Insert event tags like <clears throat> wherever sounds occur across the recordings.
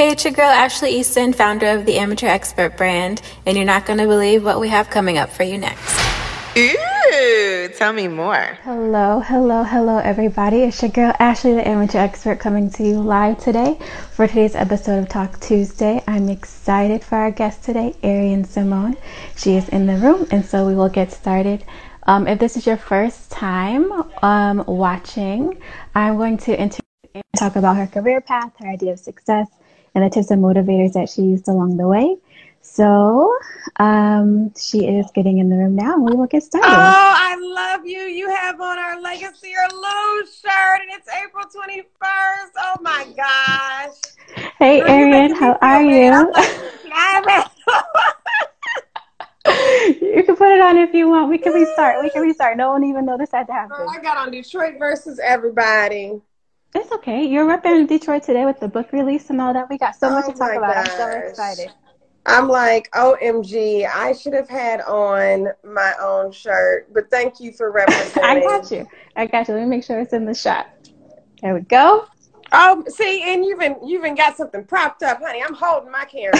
Hey, it's your girl Ashlee Eason, founder of the Amateur Expert brand, and you're not going to believe what we have coming up for you next. Ooh, tell me more. Hello, hello, hello, everybody. It's your girl Ashlee, the Amateur Expert, coming to you live today for today's episode of Talk Tuesday. I'm excited for our guest today, Arian Simone. She is in the room, and so we will get started. Um, if this is your first time um, watching, I'm going to inter- talk about her career path, her idea of success, and the tips and motivators that she used along the way. So um, she is getting in the room now, and we will get started. Oh, I love you. You have on our Legacy or Lose shirt, and it's April 21st. Oh my gosh. Hey, Arian, how are you? <laughs> you can put it on if you want. We can restart. We can restart. No one even noticed that happened. Girl, I got on Detroit versus everybody. It's okay. You're repping Detroit today with the book release and all that. We got so oh much to talk about. I'm so excited. I'm like, OMG, I should have had on my own shirt, but thank you for representing. <laughs> I got you. I got you. Let me make sure it's in the shot. There we go. Oh, see, and you've been you've even got something propped up, honey. I'm holding my camera.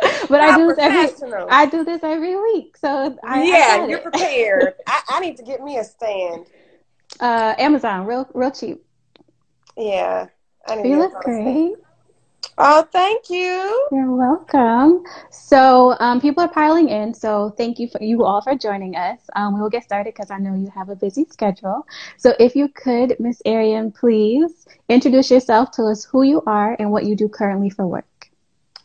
<laughs> but I do this every I do this every week, so I, yeah, I you're prepared. I, I need to get me a stand. <laughs> Uh, Amazon, real real cheap. Yeah. you look great. Oh, thank you. You're welcome. So, um, people are piling in. So, thank you for you all for joining us. Um, we will get started because I know you have a busy schedule. So, if you could, Miss Arian, please introduce yourself. Tell us who you are and what you do currently for work.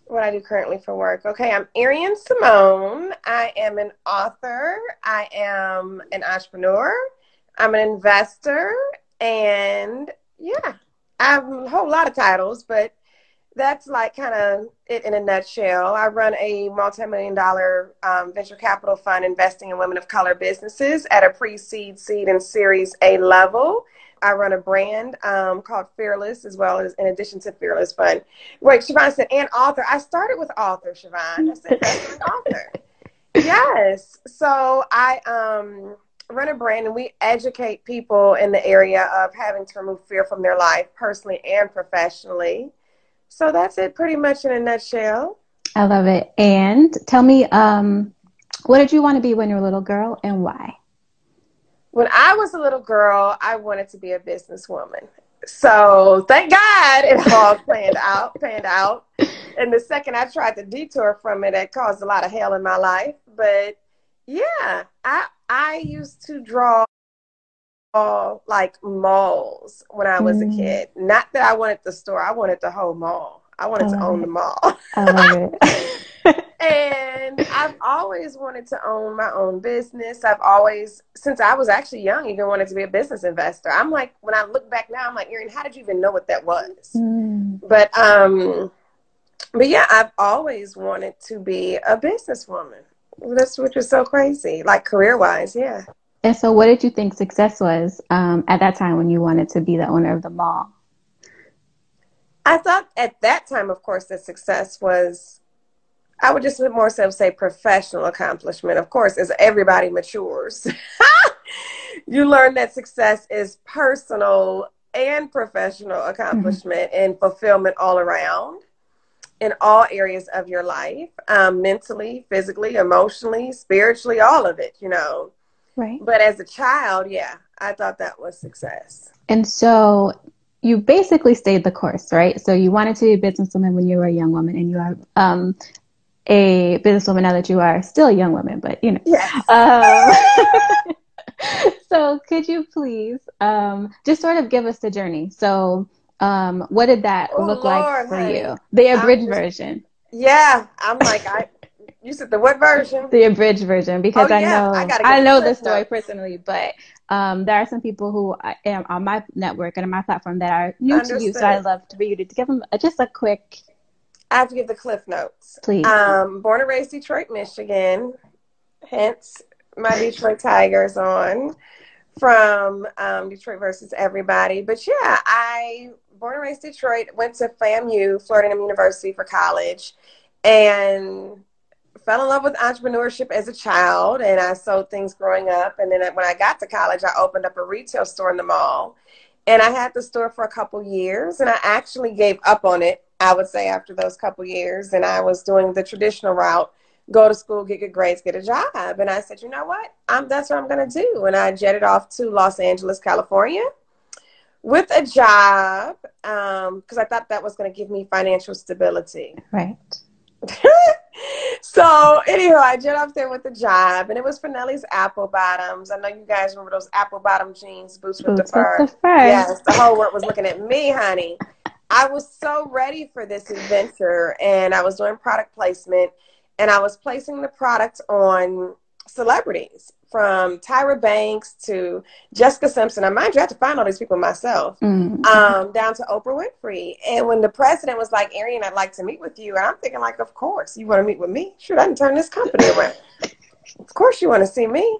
What I do currently for work. Okay, I'm Arian Simone. I am an author. I am an entrepreneur. I'm an investor, and yeah, I have a whole lot of titles, but that's like kind of it in a nutshell. I run a multi-million dollar um, venture capital fund investing in women of color businesses at a pre-seed, seed, and Series A level. I run a brand um, called Fearless, as well as in addition to Fearless Fund. Wait, Siobhan said, and author. I started with author, Siobhan. I said, author. <laughs> Yes. So I um run a brand and we educate people in the area of having to remove fear from their life personally and professionally. So that's it pretty much in a nutshell. I love it. And tell me, um, what did you want to be when you were a little girl and why? When I was a little girl, I wanted to be a businesswoman. So thank God it all <laughs> planned out, planned out. And the second I tried to detour from it, it caused a lot of hell in my life. But yeah, I I used to draw like malls when I was mm. a kid. Not that I wanted the store, I wanted the whole mall. I wanted to own it. the mall. I love it. <laughs> and I've always wanted to own my own business. I've always, since I was actually young, even wanted to be a business investor. I'm like, when I look back now, I'm like, Arian, how did you even know what that was? Mm. But um, but yeah, I've always wanted to be a businesswoman. That's which is so crazy, like career wise, yeah. And so, what did you think success was um, at that time when you wanted to be the owner of the mall? I thought at that time, of course, that success was, I would just more so say professional accomplishment. Of course, as everybody matures, <laughs> you learn that success is personal and professional accomplishment mm-hmm. and fulfillment all around in all areas of your life um, mentally, physically, emotionally, spiritually, all of it, you know. Right. But as a child, yeah, I thought that was success. And so you basically stayed the course, right? So you wanted to be a businesswoman when you were a young woman, and you are um, a businesswoman now that you are still a young woman, but you know. Yes. Um, <laughs> <laughs> so could you please um, just sort of give us the journey? So um, what did that oh, look Lord, like for honey. you? The abridged just, version. Yeah, I'm like I. You said the what version? The abridged version because oh, I yeah. know I, I know the story notes. personally, but um, there are some people who I am on my network and on my platform that are new Understood. to you. So I'd love to for you to give them just a quick. I have to give the cliff notes. Please. Um, born and raised Detroit, Michigan. Hence my Detroit Tigers on from um, Detroit versus everybody. But yeah, I born and raised Detroit, went to FAMU, Florida A&M University for college, and fell in love with entrepreneurship as a child. And I sold things growing up. And then when I got to college, I opened up a retail store in the mall. And I had the store for a couple years, and I actually gave up on it I would say, after those couple years. And I was doing the traditional route go to school, get good grades, get a job. And I said, you know what? I'm, that's what I'm going to do. And I jetted off to Los Angeles, California with a job because um, I thought that was going to give me financial stability. Right. <laughs> so anyhow, I jet off there with a job, and it was for Nelly's apple bottoms. I know you guys remember those apple bottom jeans, boots, boots with the fur. With the fur. Yes, the whole world was looking at me, honey. I was so ready for this adventure, and I was doing product placement, and I was placing the product on celebrities from Tyra Banks to Jessica Simpson. I mind you, I had to find all these people myself, mm-hmm. um, down to Oprah Winfrey. And when the president was like, Arian, I'd like to meet with you. And I'm thinking, like, of course, you want to meet with me? Sure, I can turn this company around. <laughs> of course, you want to see me.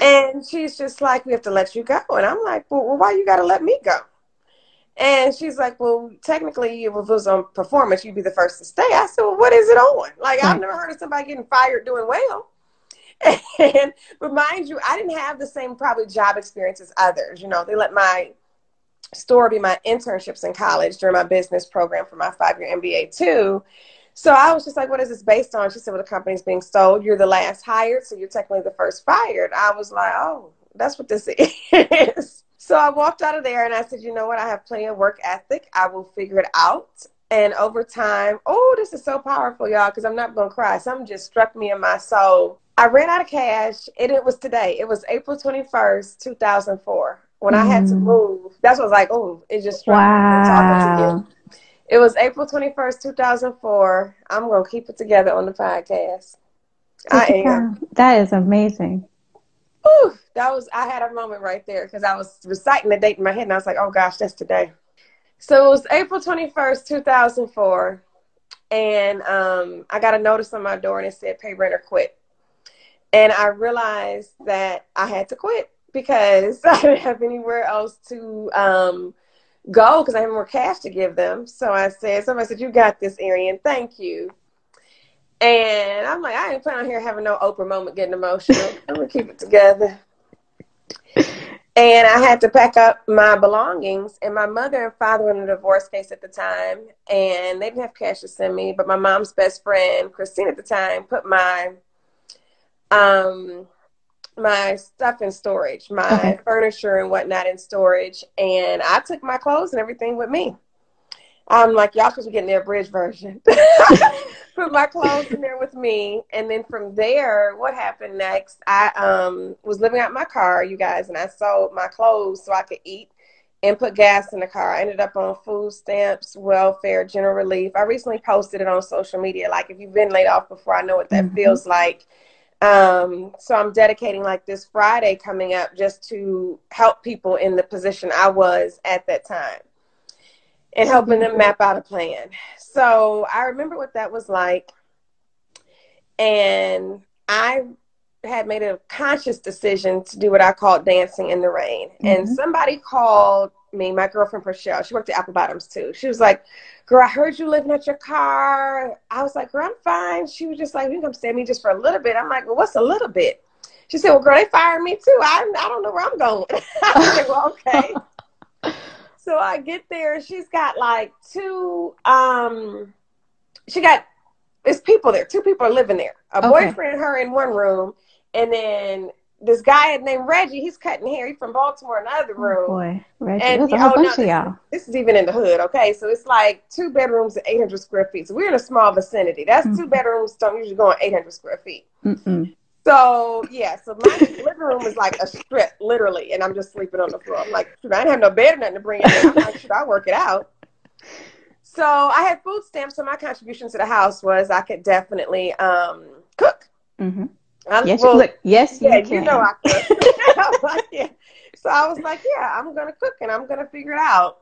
And she's just like, we have to let you go. And I'm like, well, well why you got to let me go? And she's like, well, technically, if it was on performance, you'd be the first to stay. I said, well, what is it on? Like, I've hmm. never heard of somebody getting fired doing well. <laughs> And but mind you, I didn't have the same probably job experience as others. You know, they let my store be my internships in college during my business program for my five year MBA too. So I was just like, what is this based on? She said, well, the company's being sold. You're the last hired, so you're technically the first fired. I was like, oh, that's what this <laughs> is. So I walked out of there and I said, you know what? I have plenty of work ethic. I will figure it out. And over time, oh, this is so powerful, y'all, because I'm not going to cry. Something just struck me in my soul I ran out of cash, and it was today. It was April 21st, 2004, when mm. I had to mm. move. That's what I was like, oh, it just struck wow. It was April 21st, 2004. I'm going to keep it together on the podcast. I am. That is amazing. Ooh, that was, I had a moment right there because I was reciting the date in my head, and I was like, oh gosh, that's today. So it was April 21st, 2004. And um, I got a notice on my door, and it said, pay rent or quit. And I realized that I had to quit because <laughs> I didn't have anywhere else to um, go because I had more cash to give them. So I said, somebody said, You got this, Arian. Thank you. And I'm like, I ain't planning on here having no Oprah moment getting emotional. I'm to keep it together. And I had to pack up my belongings. And my mother and father were in a divorce case at the time. And they didn't have cash to send me. But my mom's best friend, Christine, at the time, put my um, my stuff in storage, my okay. furniture and whatnot in storage, and I took my clothes and everything with me. I'm like, y'all supposed to be getting their bridge version. <laughs> Put my clothes in there with me, and then from there, what happened next? I um was living out my car, you guys, and I sold my clothes so I could eat and put gas in the car. I ended up on food stamps, welfare, general relief. I recently posted it on social media. Like, if you've been laid off before, I know what that mm-hmm. feels like um, so I'm dedicating like this Friday coming up just to help people in the position I was at that time and helping them map out a plan. So I remember what that was like. And I had made a conscious decision to do what I called dancing in the rain. Mm-hmm. And somebody called me, my girlfriend Rochelle, she worked at Apple Bottoms too. She was like, Girl, I heard you living at your car. I was like, Girl, I'm fine. She was just like, You can come stay with me just for a little bit. I'm like, Well, what's a little bit? She said, Well, girl, they fired me too. I, I don't know where I'm going. <laughs> I said, Well, okay. <laughs> so I get there. She's got like two, um, she got, there's people there. Two people are living there. A okay. boyfriend her in one room. And then this guy named Reggie, he's cutting hair. He's from Baltimore, another oh, room. Oh boy, Reggie, and, there's a whole oh, bunch no, of y'all. This, this, is even in the hood, okay? So it's like two bedrooms and 800 square feet. So we're in a small vicinity. That's mm-hmm. two bedrooms don't usually go on 800 square feet. Mm-mm. So yeah, so my living room is like a strip, literally, and I'm just sleeping on the floor. I'm like, I didn't have no bed or nothing to bring in. I'm like, should I work it out? So I had food stamps, so my contribution to the house was I could definitely um, cook. Mm-hmm. I'm, yes, well, you Yes, yeah, you can. You know I. <laughs> I like, yeah. So I was like, yeah, I'm gonna cook and I'm gonna figure it out.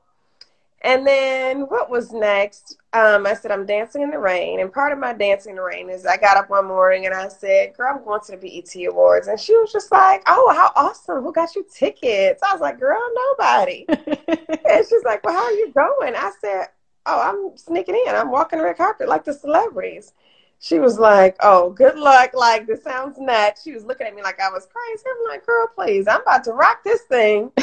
And then what was next? Um, I said I'm dancing in the rain, and part of my dancing in the rain is I got up one morning and I said, "Girl, I'm going to the BET Awards," and she was just like, "Oh, how awesome! Who got you tickets?" I was like, "Girl, nobody." <laughs> and she's like, "Well, how are you going?" I said, "Oh, I'm sneaking in. I'm walking the red carpet like the celebrities." she was like, "Oh, good luck." Like this sounds nuts. She was looking at me like I was crazy. I'm like, "Girl, please, I'm about to rock this thing." <laughs>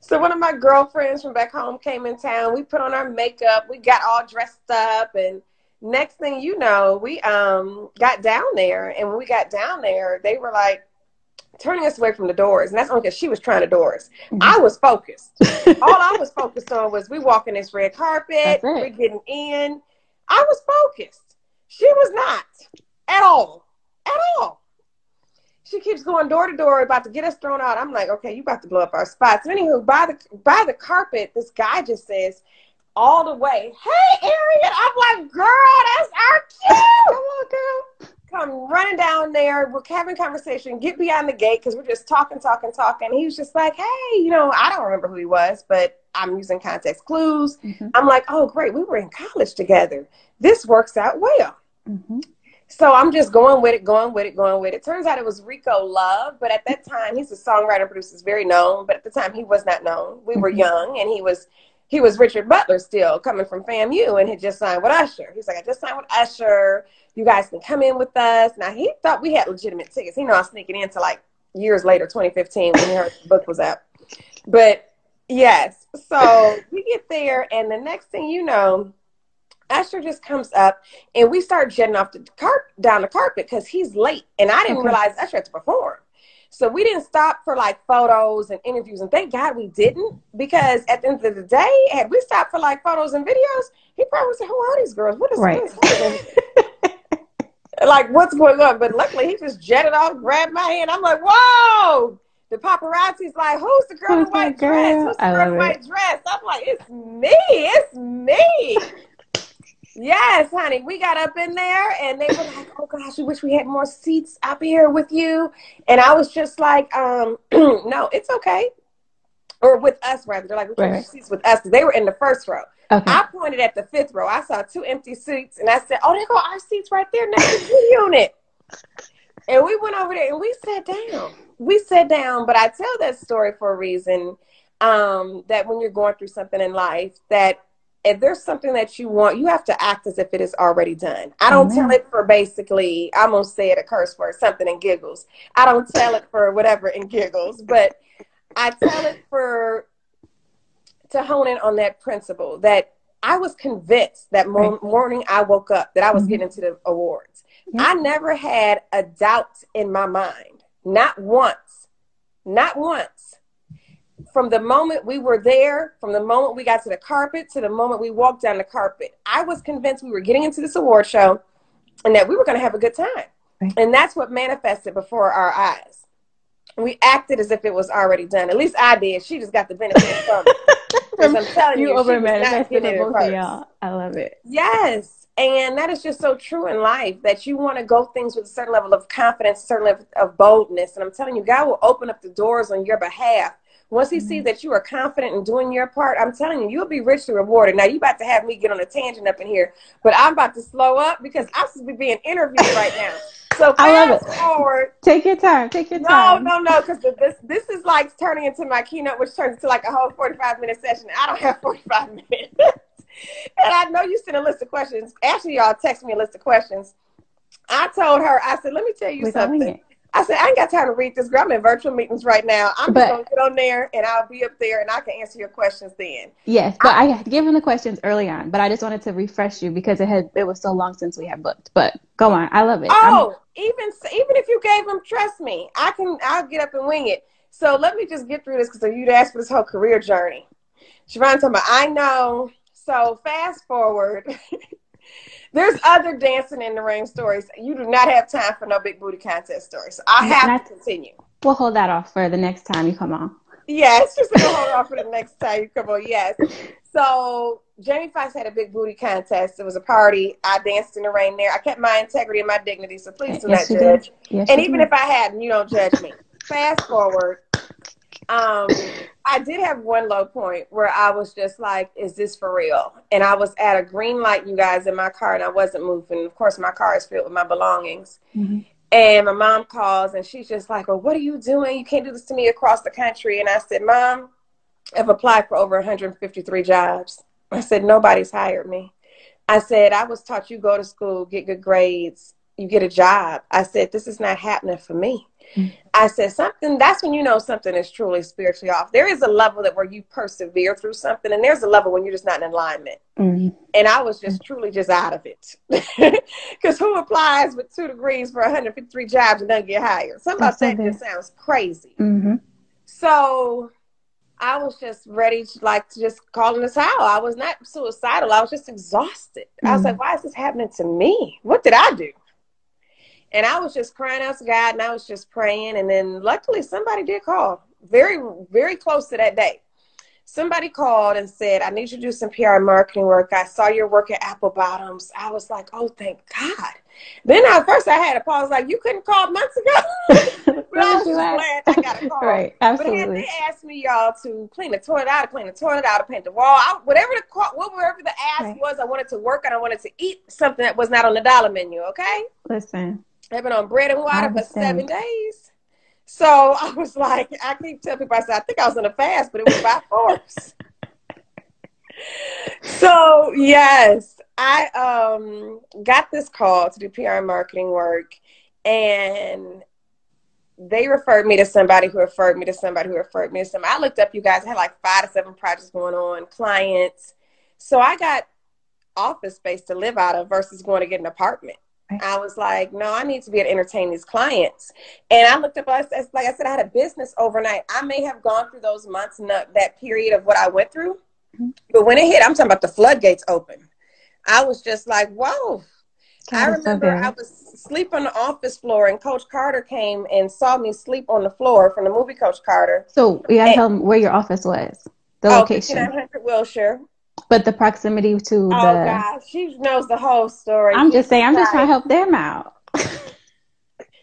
So one of my girlfriends from back home came in town. We put on our makeup. We got all dressed up and next thing you know, we um got down there and when we got down there, they were like turning us away from the doors. And that's only because she was trying to doors. I was focused. all I was focused on was we walking this red carpet, we're getting in. I was focused. She was not at all. At all she keeps going door to door about to get us thrown out. I'm like, okay, you about to blow up our spots. anywho, by the by the carpet, this guy just says all the way, "Hey, Arian!" I'm like, "Girl, that's our cue. Come on, girl." Come running down there. We're having conversation. Get beyond the gate because we're just talking, talking, talking. He was just like, "Hey, you know, I don't remember who he was, but I'm using context clues." Mm-hmm. I'm like, "Oh, great. We were in college together. This works out well." Mm-hmm. So I'm just going with it, going with it, going with it. Turns out it was Rico Love, but at that time he's a songwriter producer, very known, but at the time he was not known. We were mm-hmm. young and he was he was Richard Butler still coming from FAMU and he just signed with Usher. He's like, I just signed with Usher. You guys can come in with us. Now he thought we had legitimate tickets. He know I was sneaking into like years later, 2015, when he heard the book was out. But yes, so we get there and the next thing you know, Usher just comes up and we start jetting off the car down the carpet because he's late. And I didn't okay. realize Usher had to perform. So we didn't stop for like photos and interviews. And thank God we didn't because at the end of the day, had we stopped for like photos and videos, he probably said, Who are these girls? What is, right. <laughs> like, what's going on? But luckily, he just jetted off, grabbed my hand. I'm like, Whoa! The paparazzi's like, Who's the girl Who's in white dress? Who's the girl in white dress? I'm like, It's me. It's me. Yes, honey. We got up in there and they were like, Oh gosh, we wish we had more seats up here with you. And I was just like, um, <clears throat> no, it's okay. Or with us rather. They're like, we right. seats with us. They were in the first row. Okay. I pointed at the fifth row. I saw two empty seats and I said, Oh, there go our seats right there next to the unit. And we went over there and we sat down. We sat down, but I tell that story for a reason. Um, that when you're going through something in life, that if there's something that you want, you have to act as if it is already done. I don't Amen. tell it for basically, I'm going to say it a curse word, something and giggles. I don't tell it for whatever and giggles, but I tell it for to hone in on that principle that I was convinced that mo- morning I woke up that I was mm-hmm. getting to the awards. I never had a doubt in my mind, not once, not once from the moment we were there, from the moment we got to the carpet to the moment we walked down the carpet, I was convinced we were getting into this award show and that we were going to have a good time. Right. And that's what manifested before our eyes. We acted as if it was already done. At least I did. She just got the benefit from it. <laughs> I'm telling you, you over manifested it both of y'all. I love it. Yes. And that is just so true in life that you want to go things with a certain level of confidence, a certain level of boldness. And I'm telling you, God will open up the doors on your behalf once he sees mm-hmm. that you are confident in doing your part, I'm telling you, you'll be richly rewarded. Now you about to have me get on a tangent up in here, but I'm about to slow up because I'm supposed to be being interviewed right now. So <laughs> I love it. Forward, take your time. Take your time. No, no, no, because this this is like turning into my keynote, which turns into like a whole 45 minute session. I don't have <laughs> 45 minutes. <laughs> and I know you sent a list of questions. Actually, y'all text me a list of questions. I told her, I said, let me tell you We're something. I said, I ain't got time to read this. Girl, I'm in virtual meetings right now. I'm but, just gonna get on there and I'll be up there and I can answer your questions then. Yes, but I, I had given the questions early on, but I just wanted to refresh you because it had it was so long since we had booked. But go on, I love it. Oh, I'm, even even if you gave them, trust me, I can. I'll get up and wing it. So let me just get through this because you'd asked for this whole career journey. Siobhan talking about, I know. So fast forward. <laughs> There's other dancing in the ring stories. You do not have time for no big booty contest stories. So I have to continue. We'll hold that off for the next time you come on. Yes, just to hold off for the next time you come on. Yes. So Jamie Foxx had a big booty contest. It was a party. I danced in the rain there. I kept my integrity and my dignity, so please do yes, not judge. Yes, and even did. if I hadn't, you don't judge me. Fast forward. Um, I did have one low point where I was just like, is this for real? And I was at a green light, you guys, in my car, and I wasn't moving. Of course, my car is filled with my belongings. Mm-hmm. And my mom calls, and she's just like, well, what are you doing? You can't do this to me across the country. And I said, Mom, I've applied for over 153 jobs. I said, nobody's hired me. I said, I was taught you go to school, get good grades, you get a job. I said, this is not happening for me. Mm-hmm. I said something, that's when you know something is truly spiritually off. There is a level that where you persevere through something, and there's a level when you're just not in alignment. Mm-hmm. And I was just truly just out of it. <laughs> Because who applies with two degrees for 153 jobs and doesn't get hired? Something about that just sounds crazy. Mm-hmm. So I was just ready to like to just call in this out. I was not suicidal. I was just exhausted. Mm-hmm. I was like, mm. why is this happening to me? What did I do? And I was just crying out to God and I was just praying. And then luckily somebody did call very, very close to that day. Somebody called and said, I need you to do some PR marketing work. I saw your work at Apple Bottoms. I was like, oh, thank God. Then at first I had a pause, like, you couldn't call months ago. <laughs> <laughs> but I was just glad I got a <laughs> call. right, absolutely. But they asked me, y'all, to clean the toilet out, clean the toilet out, to paint the wall, I, whatever the whatever the ask right. was, I wanted to work and I wanted to eat something that was not on the dollar menu, okay? Listen. I've been on bread and water for seven days. So <laughs> I was like, I keep telling people, I said, I think I was in a fast, but it was by force. <laughs> so yes, I um got this call to do PR and marketing work and they referred me to somebody who referred me to somebody who referred me to somebody. I looked up you guys, I had like five to seven projects going on, clients. So I got office space to live out of versus going to get an apartment. I was like, no, I need to be able to entertain these clients. And I looked up, like I said, I had a business overnight. I may have gone through those months and that period of what I went through. Mm-hmm. But when it hit, I'm talking about the floodgates open. I was just like, whoa. I remember so I was sleep on the office floor and Coach Carter came and saw me sleep on the floor from the movie Coach Carter. So yeah, tell him where your office was, the oh, location. 5900 Wilshire. But the proximity to oh, the. Oh God, she knows the whole story. I'm just saying. I'm just trying to help them out.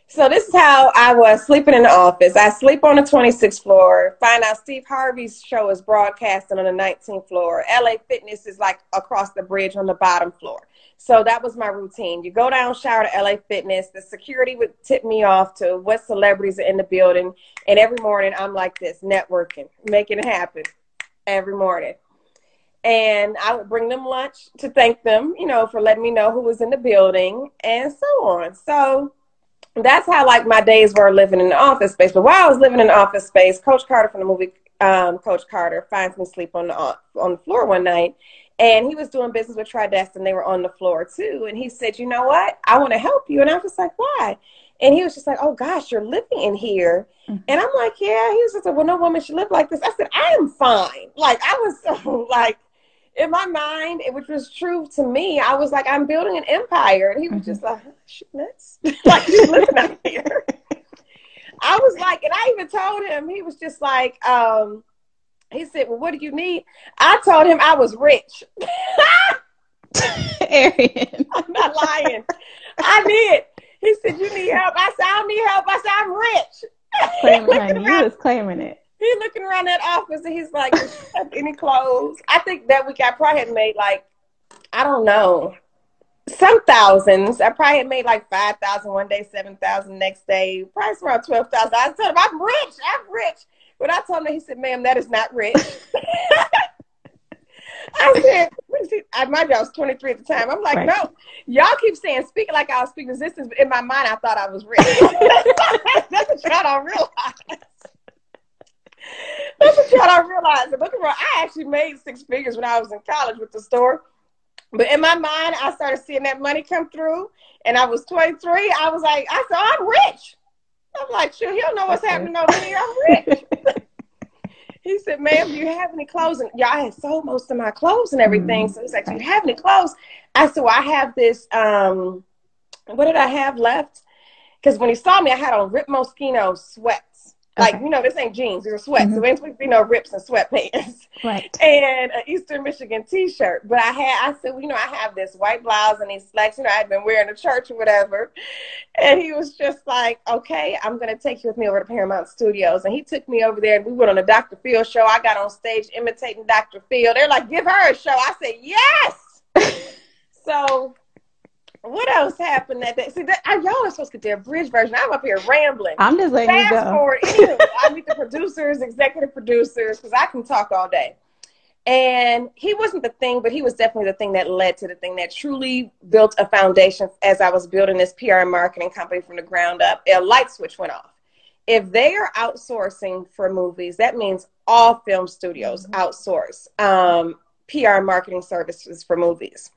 so this is how I was sleeping in the office. I sleep on the 26th floor. Find out Steve Harvey's show is broadcasting on the 19th floor. LA Fitness is like across the bridge on the bottom floor. So that was my routine. You go down, shower to LA Fitness. The security would tip me off to what celebrities are in the building. And every morning I'm like this, networking, making it happen every morning and I would bring them lunch to thank them, you know, for letting me know who was in the building and so on. So that's how like my days were living in the office space. But while I was living in the office space, Coach Carter from the movie um, Coach Carter finds me sleep on the on the floor one night, and he was doing business with Tridest, and they were on the floor too. And he said, "You know what? I want to help you." And I was like, "Why?" And he was just like, "Oh gosh, you're living in here." Mm-hmm. And I'm like, "Yeah." He was just like, "Well, no woman should live like this." I said, "I am fine." Like I was so <laughs> like in my mind, which was true to me, I was like, I'm building an empire. And he was mm-hmm. just like, shit nuts. <laughs> like, you living out here. <laughs> I was like, and I even told him, he was just like, um, he said, Well, what do you need? I told him I was rich. <laughs> Arian. I'm not lying. I did. He said, You need help. I said, I don't need help. I said, I'm rich. Claiming, you was claiming it he looking around that office and he's like, any clothes? I think that week I probably had made like, I don't know, some thousands. I probably had made like 5,000 one day, 7,000 next day, price around 12,000. I told him, I'm rich, I'm rich. But I told him, he said, ma'am, that is not rich. <laughs> I said, I, my job was 23 at the time. I'm like, right. no, y'all keep saying speak like I was speaking resistance, but in my mind, I thought I was rich. <laughs> That's what y'all don't realize. That's what y'all don't realize. Look around, I actually made six figures when I was in college with the store. But in my mind, I started seeing that money come through, and I was 23. I was like, I said, I'm rich. I'm like, sure, he don't know what's happening over here. I'm rich. <laughs> <laughs> he said, ma'am, do you have any clothes? And y'all had sold most of my clothes and everything. So he's like, do you have any clothes? I said, well, I have this, um, what did I have left? Because when he saw me, I had on Rip Moschino sweat like, okay. you know, this ain't jeans, these are sweats. Mm-hmm. So basically, you know, rips and sweatpants. <laughs> Right. And an Eastern Michigan t shirt. But I had, I said, well, you know, I have this white blouse and these slacks, you know, I'd been wearing to church or whatever. And he was just like, okay, I'm going to take you with me over to Paramount Studios. And he took me over there and we went on a Dr. Phil show. I got on stage imitating Dr. Phil. They're like, give her a show. I said, yes. <laughs> so what else happened that day? See, that, I, y'all are supposed to get their bridge version. I'm up here rambling. I'm just letting Fast you go. Forward, <laughs> I meet the producers, executive producers, because I can talk all day. And he wasn't the thing, but he was definitely the thing that led to the thing that truly built a foundation as I was building this PR and marketing company from the ground up. A light switch went off. If they are outsourcing for movies, that means all film studios mm-hmm. outsource um, PR and marketing services for movies.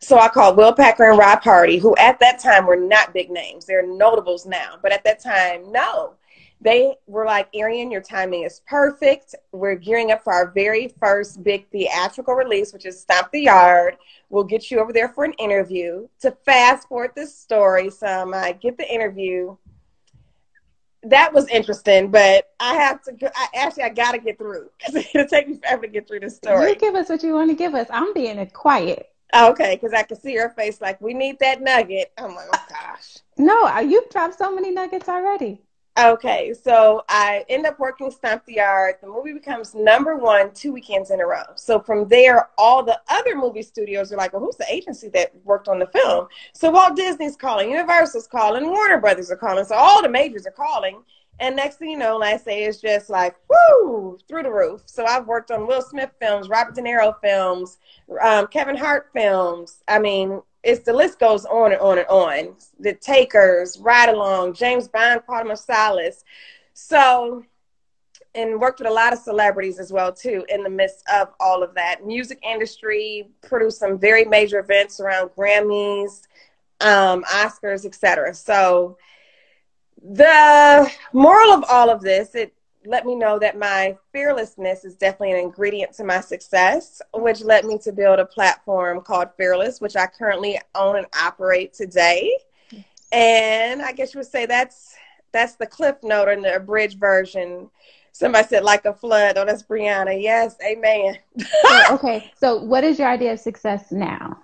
So I called Will Packer and Rob Hardy, who at that time were not big names. They're notables now, but at that time, no they were like, Arian, your timing is perfect. We're gearing up for our very first big theatrical release, which is Stomp the Yard. We'll get you over there for an interview. To fast forward this story some, I get the interview. That was interesting, but I have to. I, actually, I got to get through <laughs> because it'll take me forever to get through this story. You give us what you want to give us. I'm being quiet. Okay, because I can see her face like we need that nugget. I'm like, oh gosh. No, you've dropped so many nuggets already. Okay, so I end up working Stomp the Yard. The movie becomes number one two weekends in a row. So from there, all the other movie studios are like, well, who's the agency that worked on the film? So Walt Disney's calling, Universal's calling, Warner Brothers are calling. So all the majors are calling. And next thing you know, last say is just like, whoo, through the roof. So I've worked on Will Smith films, Robert De Niro films, um, Kevin Hart films. I mean, it's the list goes on and on and on. The Takers, Ride Along, James Bond, of Solace. So, and worked with a lot of celebrities as well too in the midst of all of that. Music industry produced some very major events around Grammys, um, Oscars, etc. So, the moral of all of this, it let me know that my fearlessness is definitely an ingredient to my success, which led me to build a platform called Fearless, which I currently own and operate today. And I guess you would say that's that's the cliff note and the abridged version. Somebody said like a flood. Oh, that's Brianna. Yes, amen. <laughs> okay, so what is your idea of success now?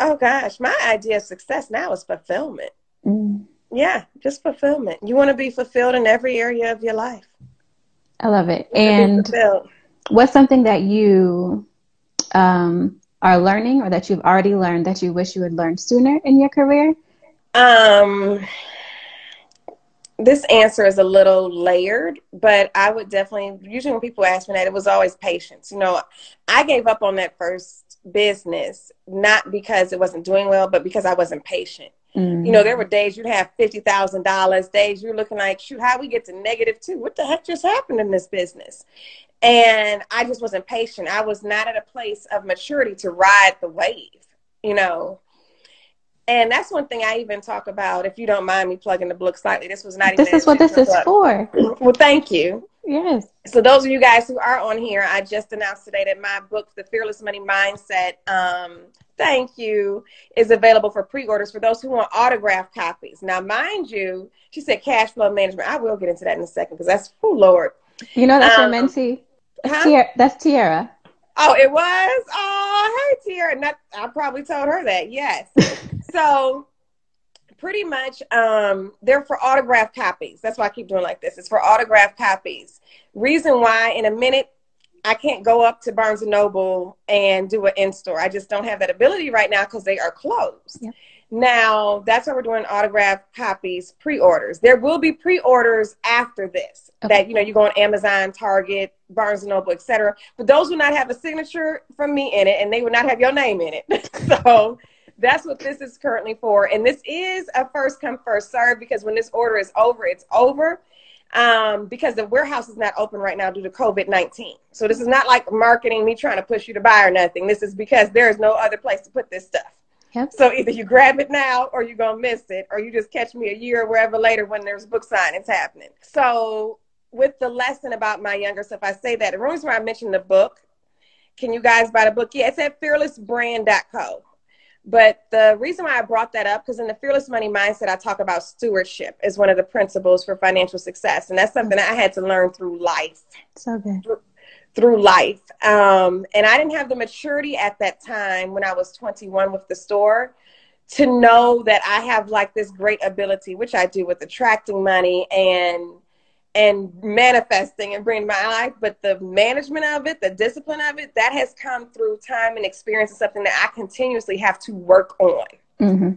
Oh gosh, my idea of success now is fulfillment. Mm. Yeah, just fulfillment. You want to be fulfilled in every area of your life. I love it. And what's something that you um, are learning or that you've already learned that you wish you had learned sooner in your career? Um, this answer is a little layered, but I would definitely, usually when people ask me that, it was always patience. You know, I gave up on that first business, not because it wasn't doing well, but because I wasn't patient. Mm-hmm. You know, there were days you'd have fifty thousand dollars, days you're looking like, shoot, how we get to negative two? What the heck just happened in this business? And I just wasn't patient. I was not at a place of maturity to ride the wave, you know. And that's one thing I even talk about. If you don't mind me plugging the book slightly, this was not. This is what this is for. <clears throat> Well, thank you. Yes. So those of you guys who are on here, I just announced today that my book, The Fearless Money Mindset, um, thank you, is available for pre-orders for those who want autograph copies. Now, mind you, she said cash flow management. I will get into that in a second because that's oh Lord. You know that's um, your mentee. Huh? Tiara, that's Tiara. Oh, it was. Oh, hey Tiara. Not, I probably told her that. Yes. <laughs> so pretty much um, they're for autograph copies. That's why I keep doing like this. It's for autograph copies. Reason why in a minute I can't go up to Barnes and Noble and do an in store. I just don't have that ability right now because they are closed. Now that's why we're doing autograph copies pre-orders. There will be pre-orders after this. Okay. That you know you go on Amazon, Target, Barnes and Noble, etc. But those will not have a signature from me in it, and they will not have your name in it. <laughs> so that's what this is currently for. And this is a first come first serve because when this order is over, it's over um, because the warehouse is not open right now due to COVID 19. So this is not like marketing, me trying to push you to buy or nothing. This is because there is no other place to put this stuff. Yep. So either you grab it now or you're going to miss it, or you just catch me a year or wherever later when there's book signings happening. So with the lesson about my younger self, I say that. The reason why I mentioned the book, can you guys buy the book? Yeah, it's at fearlessbrand.co. But the reason why I brought that up, because in the Fearless Money Mindset, I talk about stewardship as one of the principles for financial success. And that's something I had to learn through life. So good. Through, through life. Um, and I didn't have the maturity at that time when I was 21 with the store to know that I have like this great ability, which I do with attracting money and and manifesting and bringing my life, but the management of it, the discipline of it, that has come through time and experience and something that I continuously have to work on. Mm-hmm.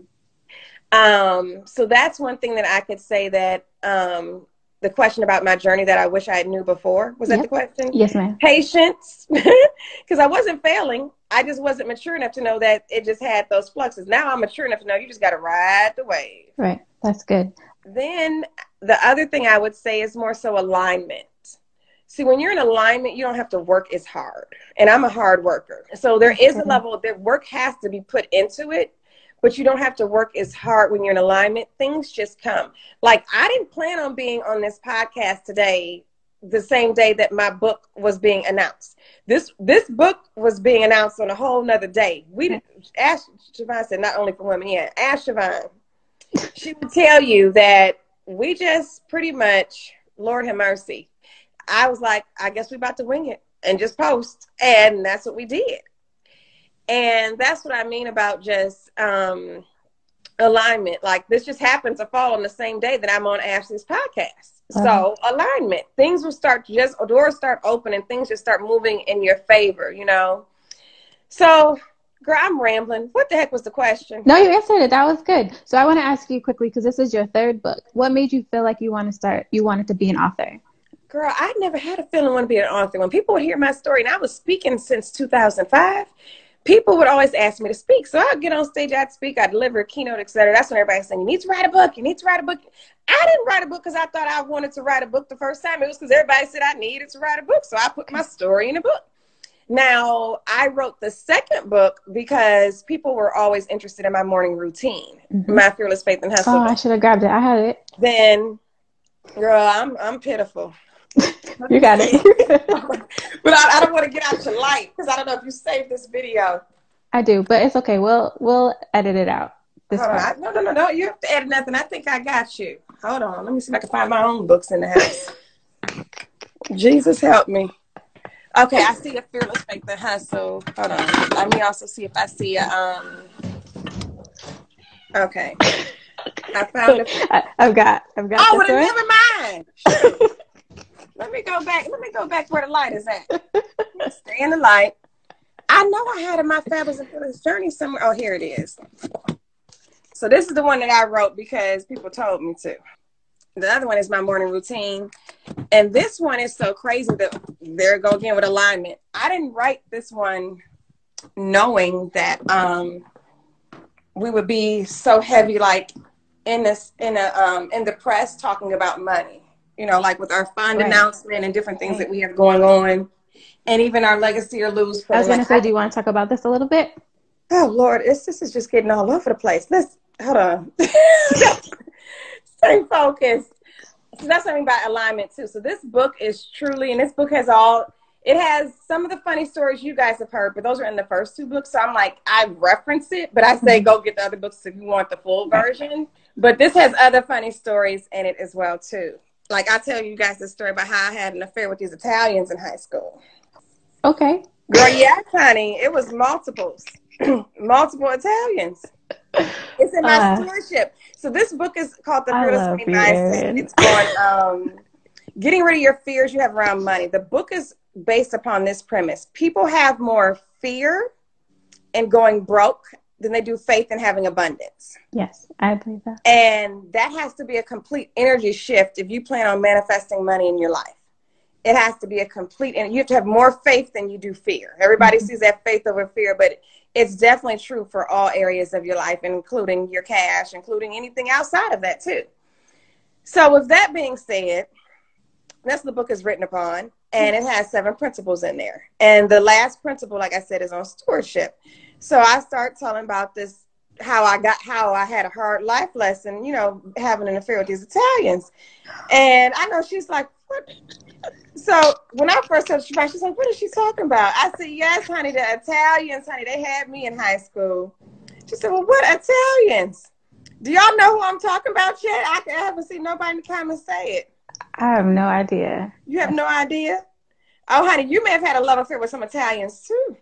Um, so that's one thing that I could say that um, the question about my journey that I wish I knew before. Was that the question? Yes, ma'am. Patience, <laughs> because I wasn't failing. I just wasn't mature enough to know that it just had those fluxes. Now I'm mature enough to know you just got to ride the wave. Right. That's good. Then the other thing I would say is more so alignment. See, when you're in alignment, you don't have to work as hard. And I'm a hard worker. So there is a level that work has to be put into it, but you don't have to work as hard when you're in alignment. Things just come. Like I didn't plan on being on this podcast today the same day that my book was being announced. This this book was being announced on a whole nother day. We did Ash Siobhan said not only for women, yeah. Ash Siobhan. She would tell you that we just pretty much, Lord have mercy. I was like, I guess we're about to wing it and just post. And that's what we did. And that's what I mean about just um alignment. Like this just happens to fall on the same day that I'm on Ashlee's podcast. Uh-huh. So alignment, things will start just doors start opening, things just start moving in your favor, you know. So, girl, I'm rambling. What the heck was the question? No, you answered it. That was good. So I want to ask you quickly because this is your third book. What made you feel like you want to start? You wanted to be an author? Girl, I never had a feeling I want to be an author. When people would hear my story, and I was speaking since 2005 people would always ask me to speak. So I'd get on stage, I'd speak, I'd deliver a keynote, etc. That's when everybody's saying, You need to write a book, you need to write a book. I didn't write a book because I thought I wanted to write a book the first time. It was because everybody said I needed to write a book. So I put my story in a book. Now, I wrote the second book because people were always interested in my morning routine, mm-hmm. my fearless faith and hustle. Oh, I should have grabbed it. I had it. Then, girl, I'm I'm pitiful. <laughs> you got it. <laughs> but I, I don't want to get out your light because I don't know if you saved this video. I do, but it's okay. We'll we'll edit it out. This Hold on. no, no, no, no. You have to edit nothing. I think I got you. Hold on. Let me see if I can find my own books in the house. <laughs> Jesus help me. Okay, I see a fearless faith and hustle. Hold on. Let me also see if I see a um. Okay. I found <laughs> it. I've got. I've got. Oh, well, never mind. <laughs> Let me go back. Let me go back where the light is at. Stay in the light. I know I had in my Fabulous and Fearless Journey somewhere. Oh, here it is. So this is the one that I wrote because people told me to. The other one is my morning routine. And this one is so crazy that there go again with alignment. I didn't write this one knowing that um we would be so heavy like in this in a um in the press talking about money you know, like with our fund right. announcement and different things that we have going on, and even our legacy or lose. I was going to say, do you want to talk about this a little bit? Oh Lord, it's this is just getting all over the place. Let's hold on. <laughs> Stay focused. So that's something about alignment too. So this book is truly, and this book has all. It has some of the funny stories you guys have heard, but those are in the first two books. So I'm like, I reference it, but I say go get the other books if you want the full version. But this has other funny stories in it as well too like I tell you guys the story about how I had an affair with these Italians in high school. Okay. Girl, yes, honey. It was multiples. <clears throat> Multiple Italians. It's in my uh, stewardship. So this book is called The Fearless Mindset. It's on um, getting rid of your fears you have around money. The book is based upon this premise. People have more fear in going broke than they do faith in having abundance. Yes, I believe that. And that has to be a complete energy shift if you plan on manifesting money in your life. It has to be a complete, and you have to have more faith than you do fear. Everybody mm-hmm. sees that faith over fear, but it's definitely true for all areas of your life, including your cash, including anything outside of that, too. So, with that being said, that's the book is written upon, and it has seven principles in there. And the last principle, like I said, is on stewardship. So I start telling about this how I got how I had a hard life lesson, you know, having an affair with these Italians. And I know she's like, what? So when I first heard she she's like, what is she talking about? I said, yes, honey, the Italians, honey, they had me in high school. She said, well, what Italians? Do y'all know who I'm talking about yet? I, I haven't seen nobody in the comments say it. I have no idea. You have no idea? Oh, honey, you may have had a love affair with some Italians too.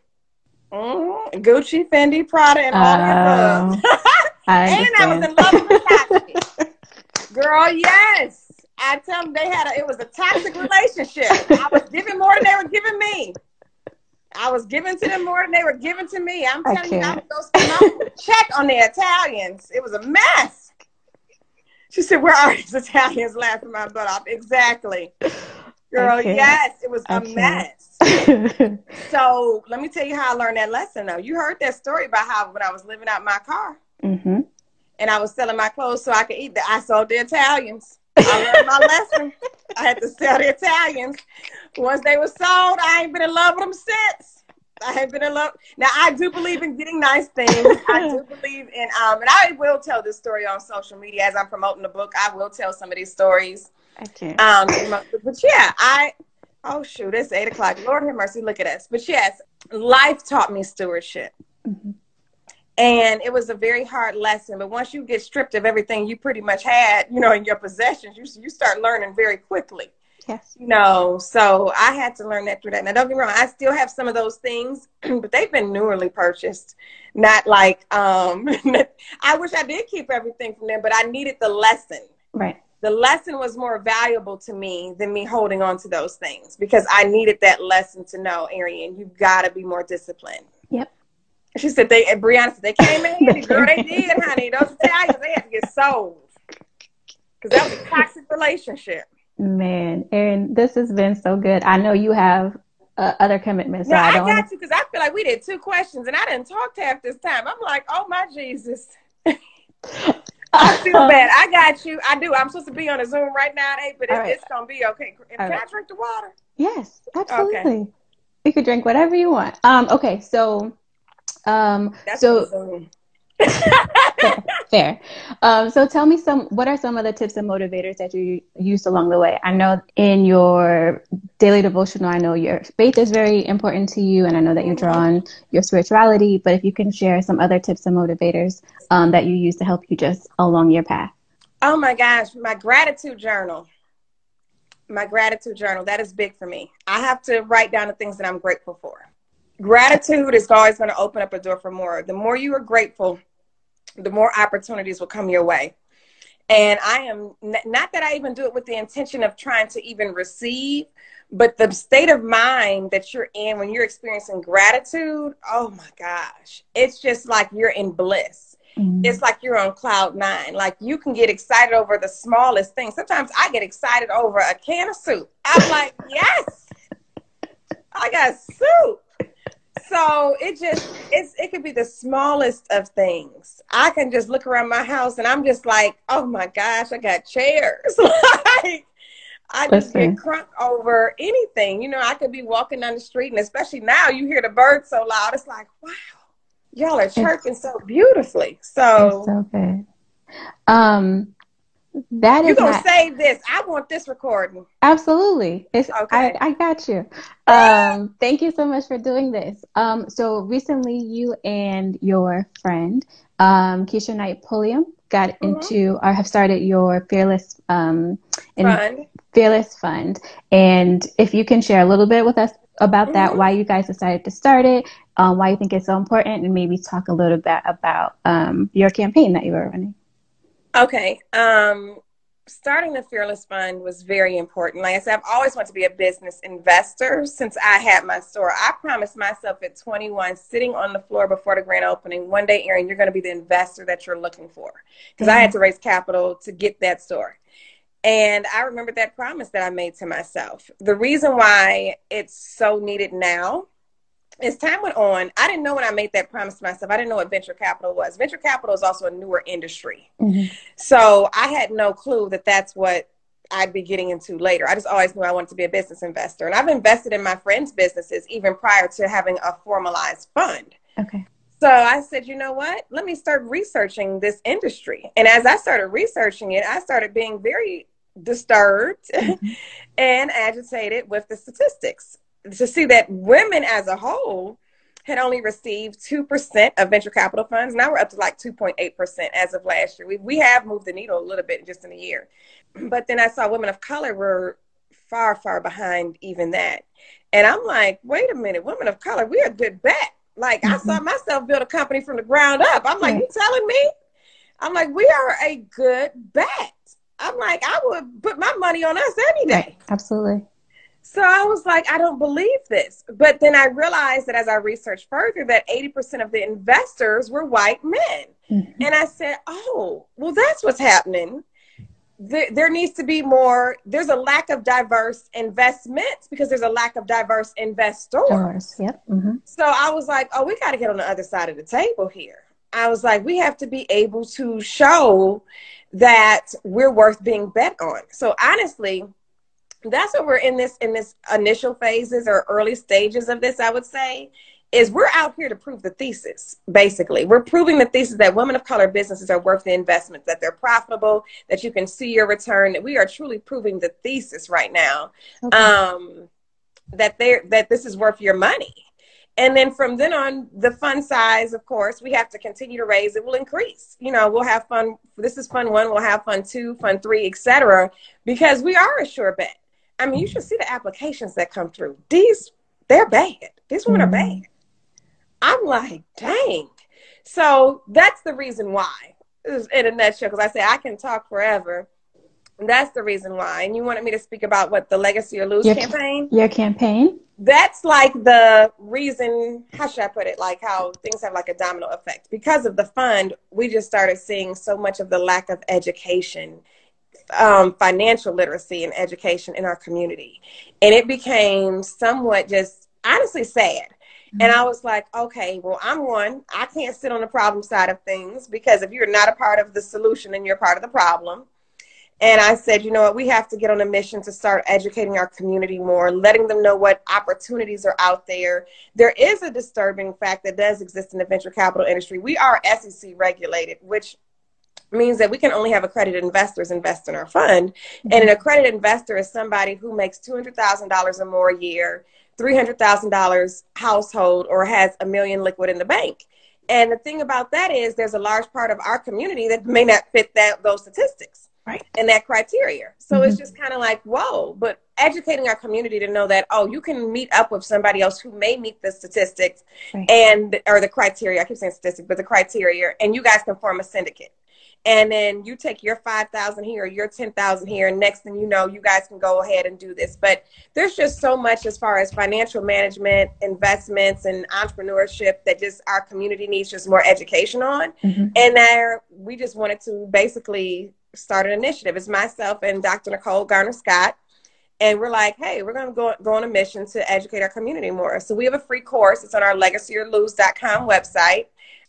Mm-hmm. Gucci, Fendi, Prada, and all uh, that <laughs> and I was in love with Versace. <laughs> Girl, yes. I tell them they had a, it was a toxic relationship. I was giving more than they were giving me. I was giving to them more than they were giving to me. I'm telling you, I go spend check on the Italians. It was a mess. She said, Where are these Italians laughing my butt off? Exactly. Girl, yes, it was a mess. <laughs> so let me tell you how I learned that lesson though. You heard that story about how when I was living out my car mm-hmm. and I was selling my clothes so I could eat, the, I sold the Italians. I learned my lesson. I had to sell the Italians. Once they were sold, I ain't been in love with them since. I have been in love. Now I do believe in getting nice things. I do <laughs> believe in um, and I will tell this story on social media as I'm promoting the book. I will tell some of these stories. Can't. Um, but yeah, I. Oh shoot, it's eight o'clock. Lord have mercy, look at us. But yes, life taught me stewardship. Mm-hmm. And it was a very hard lesson. But once you get stripped of everything you pretty much had, you know, in your possessions, you you start learning very quickly. Yes. You know, so I had to learn that through that. Now, don't get me wrong, I still have some of those things, <clears throat> but they've been newly purchased. Not like, um, <laughs> I wish I did keep everything from them, but I needed the lesson. Right. The lesson was more valuable to me than me holding on to those things because I needed that lesson to know, Arian, you've got to be more disciplined. Yep. She said they, Brianna said, they came in <laughs> handy, girl. They did, honey. Those Italians, they had to get sold because that was a toxic relationship. Man, Arian, this has been so good. I know you have uh, other commitments. No, so I, I got wanna... you because I feel like we did two questions and I didn't talk to half this time. I'm like, oh my Jesus. <laughs> I feel <laughs> bad. I got you. I do. I'm supposed to be on a Zoom right now, eh? but it, right. it's gonna be okay. Can right. I drink the water? Yes, absolutely. Okay. You could drink whatever you want. Um, okay, so um, That's so fair. <laughs> fair. Um, so tell me some. What are some of the tips and motivators that you used along the way? I know in your daily devotional, I know your faith is very important to you, and I know that you draw on your spirituality. But if you can share some other tips and motivators um, that you use to help you just along your path. Oh my gosh, my gratitude journal. My gratitude journal. That is big for me. I have to write down the things that I'm grateful for gratitude is always going to open up a door for more. The more you are grateful, the more opportunities will come your way. And I am not that I even do it with the intention of trying to even receive, but the state of mind that you're in when you're experiencing gratitude, oh my gosh, it's just like you're in bliss. Mm-hmm. It's like you're on cloud nine. Like you can get excited over the smallest thing. Sometimes I get excited over a can of soup. I'm like, <laughs> yes, I got soup so it just it's it could be the smallest of things. I can just look around my house and I'm just like, oh my gosh, I got chairs. <laughs> like I just get crunk over anything. You know, I could be walking down the street and especially now you hear the birds so loud. It's like, wow, y'all are chirping so beautifully. So, so good. Um, that You're gonna not... save this. I want this recording. Absolutely. It's okay. I, I got you. Um, thank you so much for doing this. Um, so recently you and your friend, um, Keisha Knight Pulliam got mm-hmm. into or have started your Fearless um fund. Fearless Fund. And if you can share a little bit with us about mm-hmm. that, why you guys decided to start it, um, why you think it's so important, and maybe talk a little bit about um, your campaign that you were running. Okay. Um, starting the Fearless Fund was very important. Like I said, I've always wanted to be a business investor since I had my store. I promised myself at 21, sitting on the floor before the grand opening, one day, Arian, you're going to be the investor that you're looking for. Because mm-hmm. I had to raise capital to get that store. And I remember that promise that I made to myself. The reason why it's so needed now as time went on, I didn't know when I made that promise to myself, I didn't know what venture capital was. Venture capital is also a newer industry. Mm-hmm. So I had no clue that that's what I'd be getting into later. I just always knew I wanted to be a business investor. And I've invested in my friends' businesses even prior to having a formalized fund. Okay. So I said, you know what? Let me start researching this industry. And as I started researching it, I started being very disturbed mm-hmm. <laughs> and agitated with the statistics to see that women as a whole had only received 2% of venture capital funds. Now we're up to like 2.8% as of last year. We, we have moved the needle a little bit just in a year. But then I saw women of color were far, far behind even that. And I'm like, wait a minute, women of color, we're a good bet. Like mm-hmm. I saw mm-hmm. myself build a company from the ground up. I'm like, you telling me? I'm like, we are a good bet. I'm like, I would put my money on us any day. Right. Absolutely. So I was like, I don't believe this. But then I realized that as I researched further, that 80% of the investors were white men. Mm-hmm. And I said, oh, well, that's what's happening. there, there needs to be more there's a lack of diverse investments because there's a lack of diverse investors yep mm-hmm. so i was like oh we got to get on the other side of the table here i was like we have to be able to show that we're worth being bet on so honestly that's what we're in this in this initial phases or early stages of this i would say is we're out here to prove the thesis, basically. We're proving the thesis that women of color businesses are worth the investment, that they're profitable, that you can see your return. That we are truly proving the thesis right now. Okay. Um, that they that this is worth your money. And then from then on, the fund size, of course, we have to continue to raise. It will increase. You know, we'll have fun. This is fund one. We'll have fund two, fund three, etc. Because we are a sure bet. I mean, you should see the applications that come through. These, they're bad. These women mm-hmm. are bad. I'm like, dang. So that's the reason why, in a nutshell, because I say I can talk forever. That's the reason why. And you wanted me to speak about what the Legacy or Lose your, campaign? Your campaign? That's like the reason, how should I put it? Like how things have like a domino effect. Because of the fund, we just started seeing so much of the lack of education, um, financial literacy and education in our community. And it became somewhat just honestly sad and I was like, okay, well, I'm one. I can't sit on the problem side of things because if you're not a part of the solution, then you're part of the problem. And I said, you know what, we have to get on a mission to start educating our community more, letting them know what opportunities are out there. There is a disturbing fact that does exist in the venture capital industry. We are SEC regulated, which means that we can only have accredited investors invest in our fund. And an accredited investor is somebody who makes $200,000 or more a year $300,000 household or has a million liquid in the bank. And the thing about that is there's a large part of our community that may not fit that those statistics. Right. And that criteria. So mm-hmm. it's just kind of like, whoa, but educating our community to know that, oh, you can meet up with somebody else who may meet the statistics right. and or the criteria. I keep saying statistics, but the criteria, and you guys can form a syndicate and then you take your 5000 here your 10000 here and next thing you know you guys can go ahead and do this but there's just so much as far as financial management investments and entrepreneurship that just our community needs just more education on mm-hmm. and there we just wanted to basically start an initiative it's myself and dr nicole garner scott and we're like, hey, we're going to go, go on a mission to educate our community more. So we have a free course. It's on our legacyorlose.com website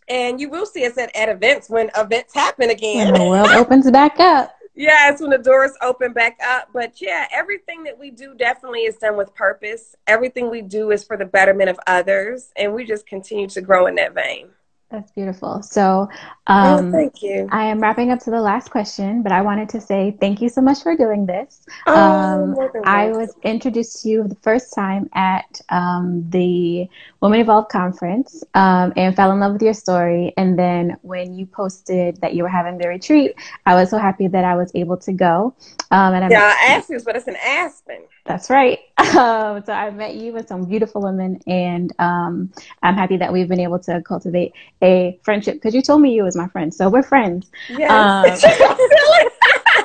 and you will see us at, at events when events happen again. When the world opens back up. Yeah, it's when the doors open back up. But yeah, everything that we do definitely is done with purpose. Everything we do is for the betterment of others, and we just continue to grow in that vein. That's beautiful. So, um, oh, thank you. I am wrapping up to the last question, but I wanted to say thank you so much for doing this. Oh, um, I was introduced to you the first time at um, the Women Evolve conference um, and fell in love with your story. And then when you posted that you were having the retreat, I was so happy that I was able to go. Um, and yeah, I asked you, but it's in Aspen. That's right. <laughs> Um, so I met you with some beautiful women, and um, I'm happy that we've been able to cultivate a friendship because you told me you was my friend, so we're friends. Yes. Um, <laughs>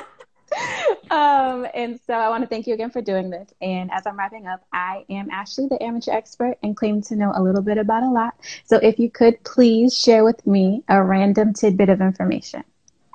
<laughs> um, and so I want to thank you again for doing this. And as I'm wrapping up, I am Ashlee, the amateur expert, and claim to know a little bit about a lot. So if you could please share with me a random tidbit of information.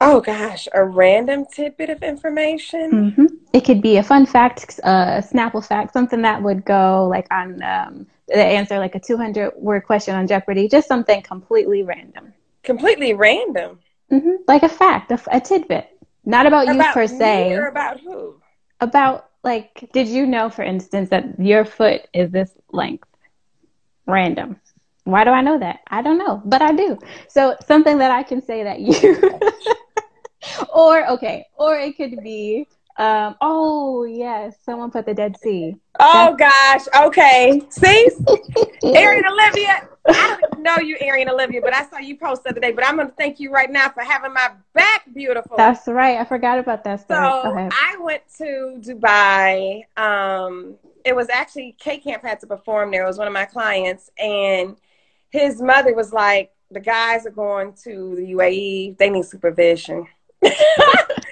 Oh gosh, a random tidbit of information. Mm-hmm. It could be a fun fact, a Snapple fact, something that would go like on um, the answer, like a 200 word question on Jeopardy, just something completely random. Completely random. Mm-hmm. Like a fact, a, a, tidbit, not about, about you per se. or about who? About like, did you know, for instance, that your foot is this length? Random. Why do I know that? I don't know, but I do. So something that I can say that you <laughs> or okay, or it could be um, oh yes, someone put the Dead Sea. Oh That's- gosh, okay. See, <laughs> Arian Olivia. I don't know you, Arian Olivia, but I saw you post the other day. But I'm going to thank you right now for having my back beautiful. That's right. I forgot about that. Story. So I went to Dubai. Um, it was actually K Camp had to perform there. It was one of my clients, and his mother was like, "The guys are going to the UAE. They need supervision." <laughs> <laughs>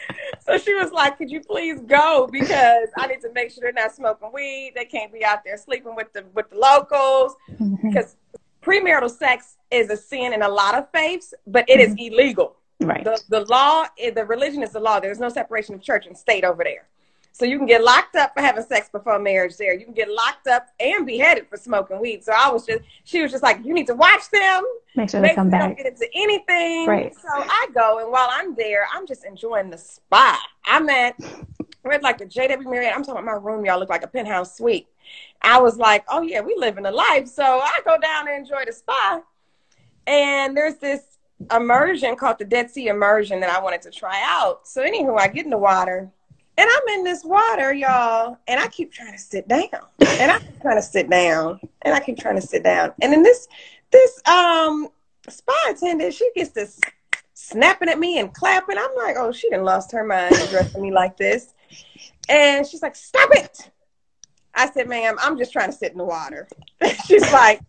so she was like, "Could you please go because I need to make sure they're not smoking weed. They can't be out there sleeping with the with the locals mm-hmm. because premarital sex is a sin in a lot of faiths, but it is mm-hmm. illegal Right. The, the law, eh, the religion is the law. There's no separation of church and state over there. So you can get locked up for having sex before marriage there. You can get locked up and beheaded for smoking weed. So I was just, she was just like, you need to watch them. Make sure they come sure back. Don't get into anything. Right. So I go, and while I'm there, I'm just enjoying the spa. I'm at, we're at like the JW Marriott. I'm talking about my room, y'all look like a penthouse suite. I was like, oh yeah, we living a life. So I go down and enjoy the spa. And there's this immersion called the Dead Sea immersion that I wanted to try out. So anywho, I get in the water and I'm in this water, y'all, and I keep trying to sit down. And I keep trying to sit down. And I keep trying to sit down. And then this this um spa attendant, she gets this snapping at me and clapping. I'm like, oh, she done lost her mind addressing me like this. And she's like, stop it. I said, ma'am, I'm just trying to sit in the water. <laughs> she's like,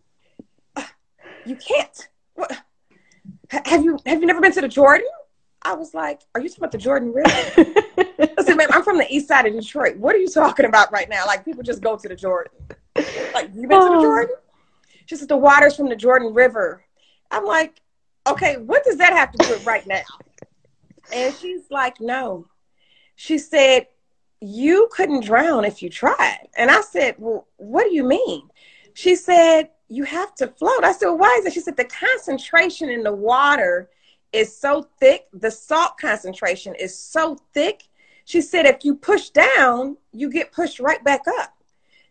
you can't. What? Have you have you never been to the Jordan? I was like, are you talking about the Jordan River? I said, ma'am, I'm from the east side of Detroit. What are you talking about right now? Like people just go to the Jordan. Like, you been to the Oh. Jordan? She said, the water's from the Jordan River. I'm like, okay, what does that have to do with right now? And she's like, no. She said, you couldn't drown if you tried. And I said, well, what do you mean? She said, you have to float. I said, well, why is that? She said, the concentration in the water is so thick. The salt concentration is so thick. She said, if you push down, you get pushed right back up.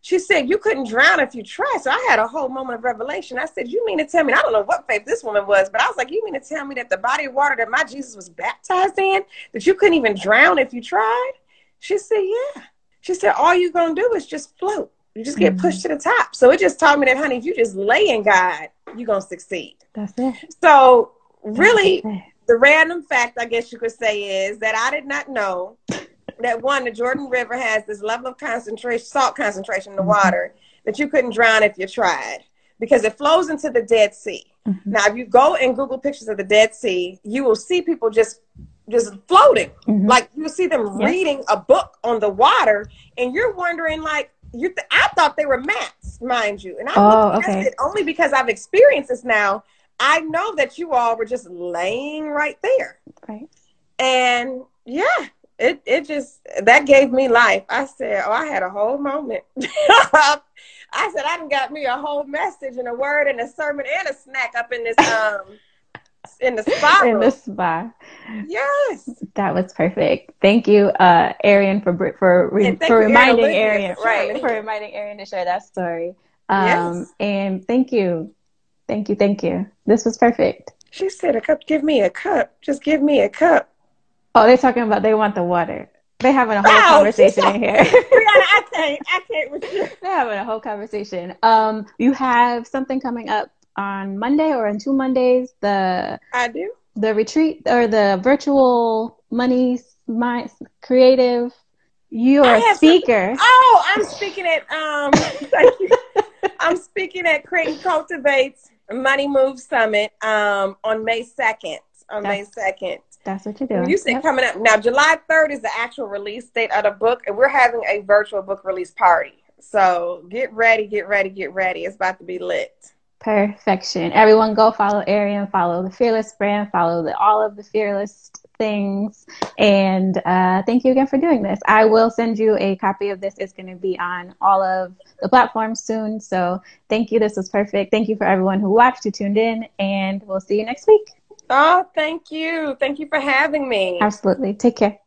She said, You couldn't drown if you tried. So I had a whole moment of revelation. I said, You mean to tell me, I don't know what faith this woman was, but I was like, You mean to tell me that the body of water that my Jesus was baptized in, that you couldn't even drown if you tried? She said, Yeah. She said, All you're going to do is just float. You just get mm-hmm. pushed to the top. So it just taught me that, honey, if you just lay in God, you're going to succeed. That's it. So, really, the random fact, I guess you could say, is that I did not know that one, the Jordan River has this level of concentration, salt concentration in the water that you couldn't drown if you tried because it flows into the Dead Sea. Mhm. Now, if you go and Google pictures of the Dead Sea, you will see people just just floating, Mhm. like you will see them Yes. reading a book on the water, and you're wondering, like, you. Th- I thought they were mats, mind you, and I Oh, okay. it only because I've experienced this now. I know that you all were just laying right there. Right. And yeah, it it just that gave me life. I said, Oh, I had a whole moment. <laughs> I said, I done got me a whole message and a word and a sermon and a snack up in this um in the spa In the spa. Yes. That was perfect. Thank you, uh, Arian, for for re- for reminding Olivia, Arian, right, for reminding Arian to share that story. Um, Yes. and thank you, thank you, thank you. This was perfect. She said, A cup, give me a cup. Just give me a cup. Oh, they're talking about they want the water. They're having a whole Wow, conversation in here. <laughs> Brianna, I can't, I can't with you. <laughs> They're having a whole conversation. Um, you have something coming up on Monday or in two Mondays. The I do. the retreat or the virtual money my creative. You are a speaker. Oh, I'm speaking at um <laughs> thank you. I'm speaking at and Cultivate's Money Move Summit um on May 2nd. On May 2nd. That's what you're doing. You said Yep. coming up now July 3rd is the actual release date of the book, and we're having a virtual book release party. So get ready, get ready, get ready. It's about to be lit. Perfection. Everyone go follow Arian, follow the Fearless brand, follow the, all of the Fearless things. And uh, thank you again for doing this. I will send you a copy of this. It's going to be on all of the platforms soon. So thank you. This was perfect. Thank you for everyone who watched, who tuned in, and we'll see you next week. Oh, thank you. Thank you for having me. Absolutely. Take care.